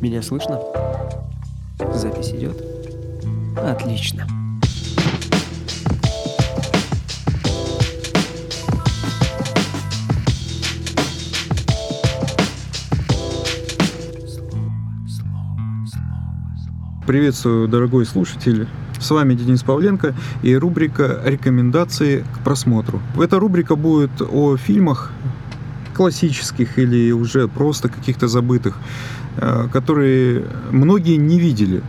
Меня слышно? Запись идет? Отлично. Приветствую, дорогой слушатель. С вами Денис Павленко и рубрика «Рекомендации к просмотру». Эта рубрика будет о фильмах классических или уже просто каких-то забытых, э, которые многие не видели,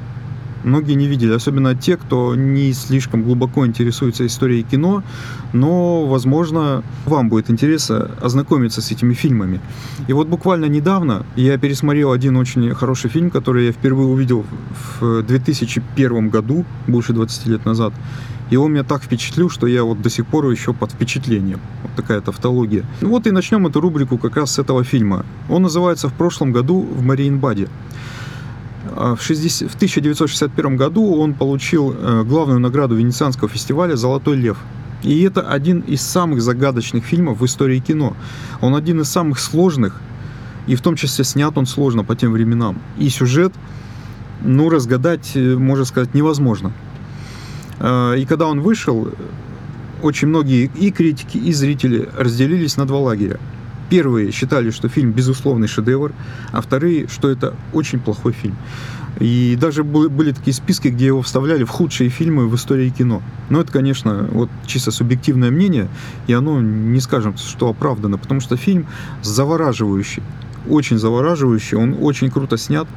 многие не видели, особенно те, кто не слишком глубоко интересуется историей кино, но, возможно, вам будет интересно ознакомиться с этими фильмами. И вот буквально недавно я пересмотрел один очень хороший фильм, который я впервые увидел в 2001 году, больше 20 лет назад. И он меня так впечатлил, что я вот до сих пор еще под впечатлением. Вот такая тавтология. Ну вот и начнем эту рубрику как раз с этого фильма. Он называется «В прошлом году в Мариенбаде». А в, 60, в 1961 году он получил э, главную награду Венецианского фестиваля «Золотой лев». И это один из самых загадочных фильмов в истории кино. Он один из самых сложных, и в том числе снят он сложно по тем временам. И сюжет, ну, разгадать, э, можно сказать, невозможно. Э, и когда он вышел, очень многие и критики, и зрители разделились на два лагеря. Первые считали, что фильм безусловный шедевр, а вторые, что это очень плохой фильм. И даже были такие списки, где его вставляли в худшие фильмы в истории кино. Но это, конечно, вот чисто субъективное мнение, и оно не скажем, что оправдано, потому что фильм завораживающий, очень завораживающий, он очень круто снят.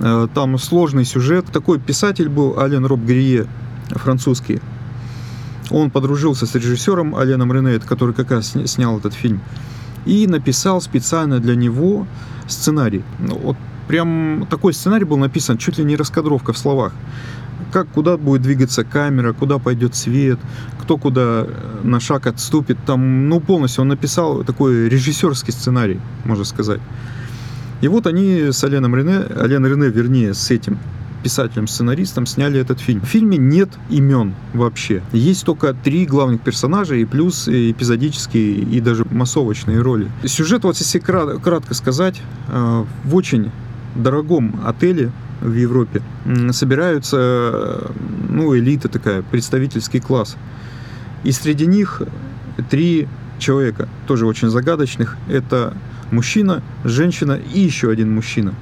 Э, там сложный сюжет. Такой писатель был Ален Роб Грие, французский. Он подружился с режиссером Аленом Рене, который как раз снял этот фильм и написал специально для него сценарий. Ну, вот прям такой сценарий был написан, чуть ли не раскадровка в словах. Как, куда будет двигаться камера, куда пойдет свет, кто куда э, на шаг отступит. Там, ну, полностью он написал такой режиссерский сценарий, можно сказать. И вот они с Аленом Рене, Ален Рене, вернее, с этим писателем-сценаристом сняли этот фильм. В фильме нет имен вообще. Есть только три главных персонажа и плюс эпизодические и даже массовочные роли. Сюжет, вот если кратко сказать, э, в очень дорогом отеле в Европе собираются, ну, элита такая, представительский класс. И среди них три человека, тоже очень загадочных. Это мужчина, женщина и еще один мужчина.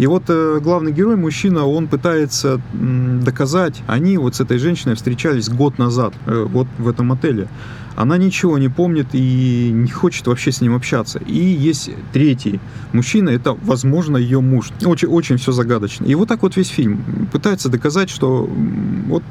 И вот э, главный герой, мужчина, он пытается доказать, они вот с этой женщиной встречались год назад, э, вот в этом отеле. Она ничего не помнит и не хочет вообще с ним общаться. И есть третий мужчина, это, возможно, ее муж. Очень, очень все загадочно. И вот так вот весь фильм пытается доказать, что вот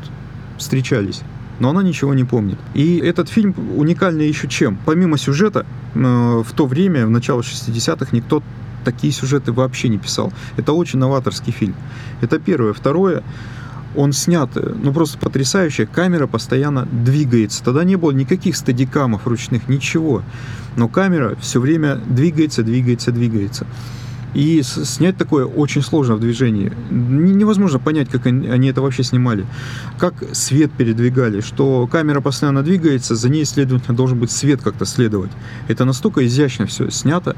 встречались но она ничего не помнит. И этот фильм уникальный еще чем? Помимо сюжета, э, в то время, в начало 60-х, никто такие сюжеты вообще не писал. Это очень новаторский фильм. Это первое. Второе, он снят, ну просто потрясающе, камера постоянно двигается. Тогда не было никаких стадикамов ручных, ничего. Но камера все время двигается, двигается, двигается. И снять такое очень сложно в движении. Невозможно понять, как они это вообще снимали. Как свет передвигали, что камера постоянно двигается, за ней, следовательно, должен быть свет как-то следовать. Это настолько изящно все снято,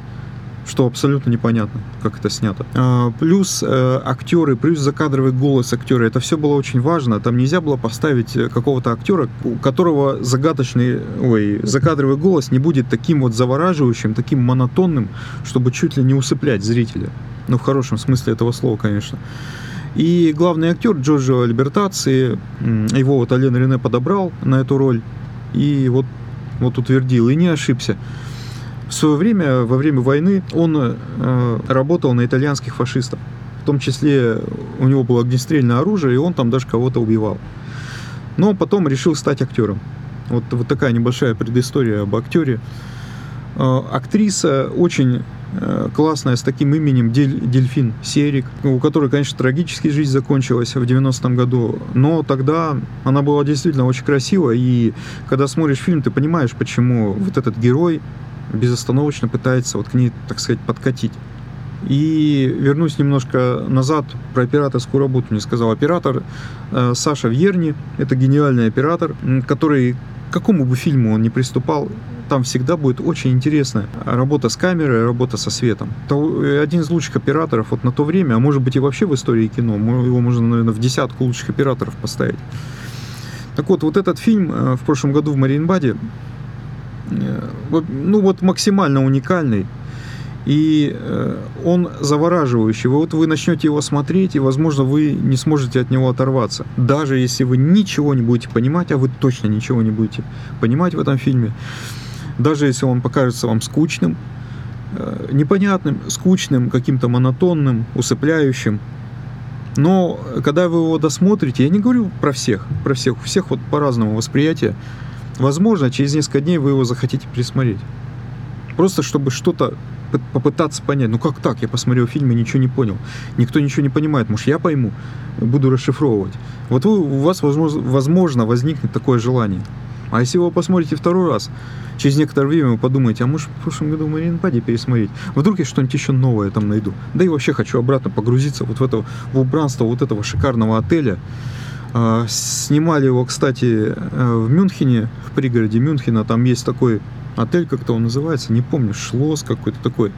что абсолютно непонятно, как это снято. А, плюс э, актеры, плюс закадровый голос актера, это все было очень важно. Там нельзя было поставить э, какого-то актера, у которого загадочный, ой, закадровый голос не будет таким вот завораживающим, таким монотонным, чтобы чуть ли не усыплять зрителя. Ну, в хорошем смысле этого слова, конечно. И главный актер Джорджо Альбертаци, его вот Ален Рене подобрал на эту роль и вот, вот утвердил, и не ошибся. В свое время, во время войны, он э, работал на итальянских фашистов. В том числе у него было огнестрельное оружие, и он там даже кого-то убивал. Но потом решил стать актером. Вот, вот такая небольшая предыстория об актере. Э, актриса очень э, классная, с таким именем Дель, Дельфин Серик, у которой, конечно, трагически жизнь закончилась в 90-м году, но тогда она была действительно очень красива, и когда смотришь фильм, ты понимаешь, почему вот этот герой безостановочно пытается вот к ней, так сказать, подкатить. И вернусь немножко назад про операторскую работу. Мне сказал оператор э, Саша Вьерни. Это гениальный оператор, который к какому бы фильму он ни приступал, там всегда будет очень интересная работа с камерой, работа со светом. То один из лучших операторов вот на то время, а может быть и вообще в истории кино, его можно, наверное, в десятку лучших операторов поставить. Так вот, вот этот фильм э, в прошлом году в Маринбаде, э, ну вот максимально уникальный, и э, он завораживающий. Вот вы начнете его смотреть, и, возможно, вы не сможете от него оторваться. Даже если вы ничего не будете понимать, а вы точно ничего не будете понимать в этом фильме, даже если он покажется вам скучным, непонятным, скучным, каким-то монотонным, усыпляющим, но когда вы его досмотрите, я не говорю про всех, про всех, у всех вот по-разному восприятие. Возможно, через несколько дней вы его захотите пересмотреть. Просто чтобы что-то попытаться понять. Ну как так? Я посмотрел фильм и ничего не понял. Никто ничего не понимает. Может, я пойму, буду расшифровывать. Вот вы, у вас, возможно, возникнет такое желание. А если вы его посмотрите второй раз, через некоторое время вы подумаете, а может в прошлом году Маринпаде пересмотреть? Вдруг я что-нибудь еще новое там найду. Да и вообще хочу обратно погрузиться вот в это в убранство вот этого шикарного отеля. А, снимали его, кстати, э, в Мюнхене, в пригороде Мюнхена. Там есть такой отель, как-то он называется, не помню, Шлос какой-то такой.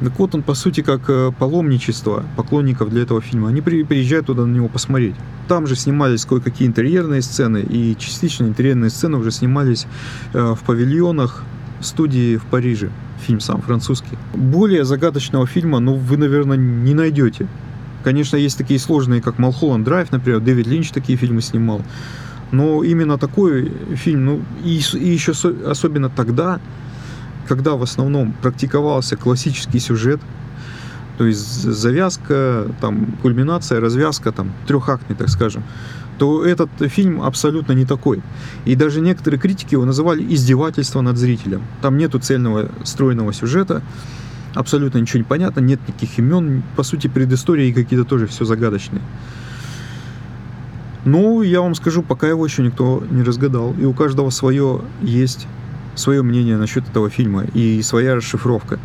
Так вот он, по сути, как э, паломничество поклонников для этого фильма. Они приезжают туда на него посмотреть. Там же снимались кое-какие интерьерные сцены, и частично интерьерные сцены уже снимались э, в павильонах студии в Париже. Фильм сам французский. Более загадочного фильма, ну, вы, наверное, не найдете. Конечно, есть такие сложные, как Малхолланд Драйв, например, Дэвид Линч такие фильмы снимал. Но именно такой фильм, ну, и, и еще особенно тогда, когда в основном практиковался классический сюжет, то есть завязка, там, кульминация, развязка, там, трехактный, так скажем, то этот фильм абсолютно не такой. И даже некоторые критики его называли издевательство над зрителем. Там нету цельного стройного сюжета, абсолютно ничего не понятно, нет никаких имен, по сути, предыстории какие-то тоже все загадочные. Ну, я вам скажу, пока его еще никто не разгадал, и у каждого свое есть свое мнение насчет этого фильма и своя расшифровка.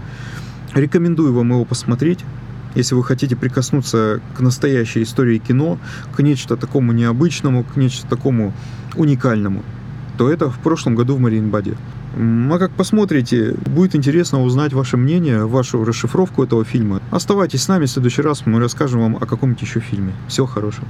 Рекомендую вам его посмотреть, если вы хотите прикоснуться к настоящей истории кино, к нечто такому необычному, к нечто такому уникальному, то это в прошлом году в Мариенбаде. А как посмотрите, будет интересно узнать ваше мнение, вашу расшифровку этого фильма. Оставайтесь с нами, в следующий раз мы расскажем вам о каком-нибудь еще фильме. Всего хорошего.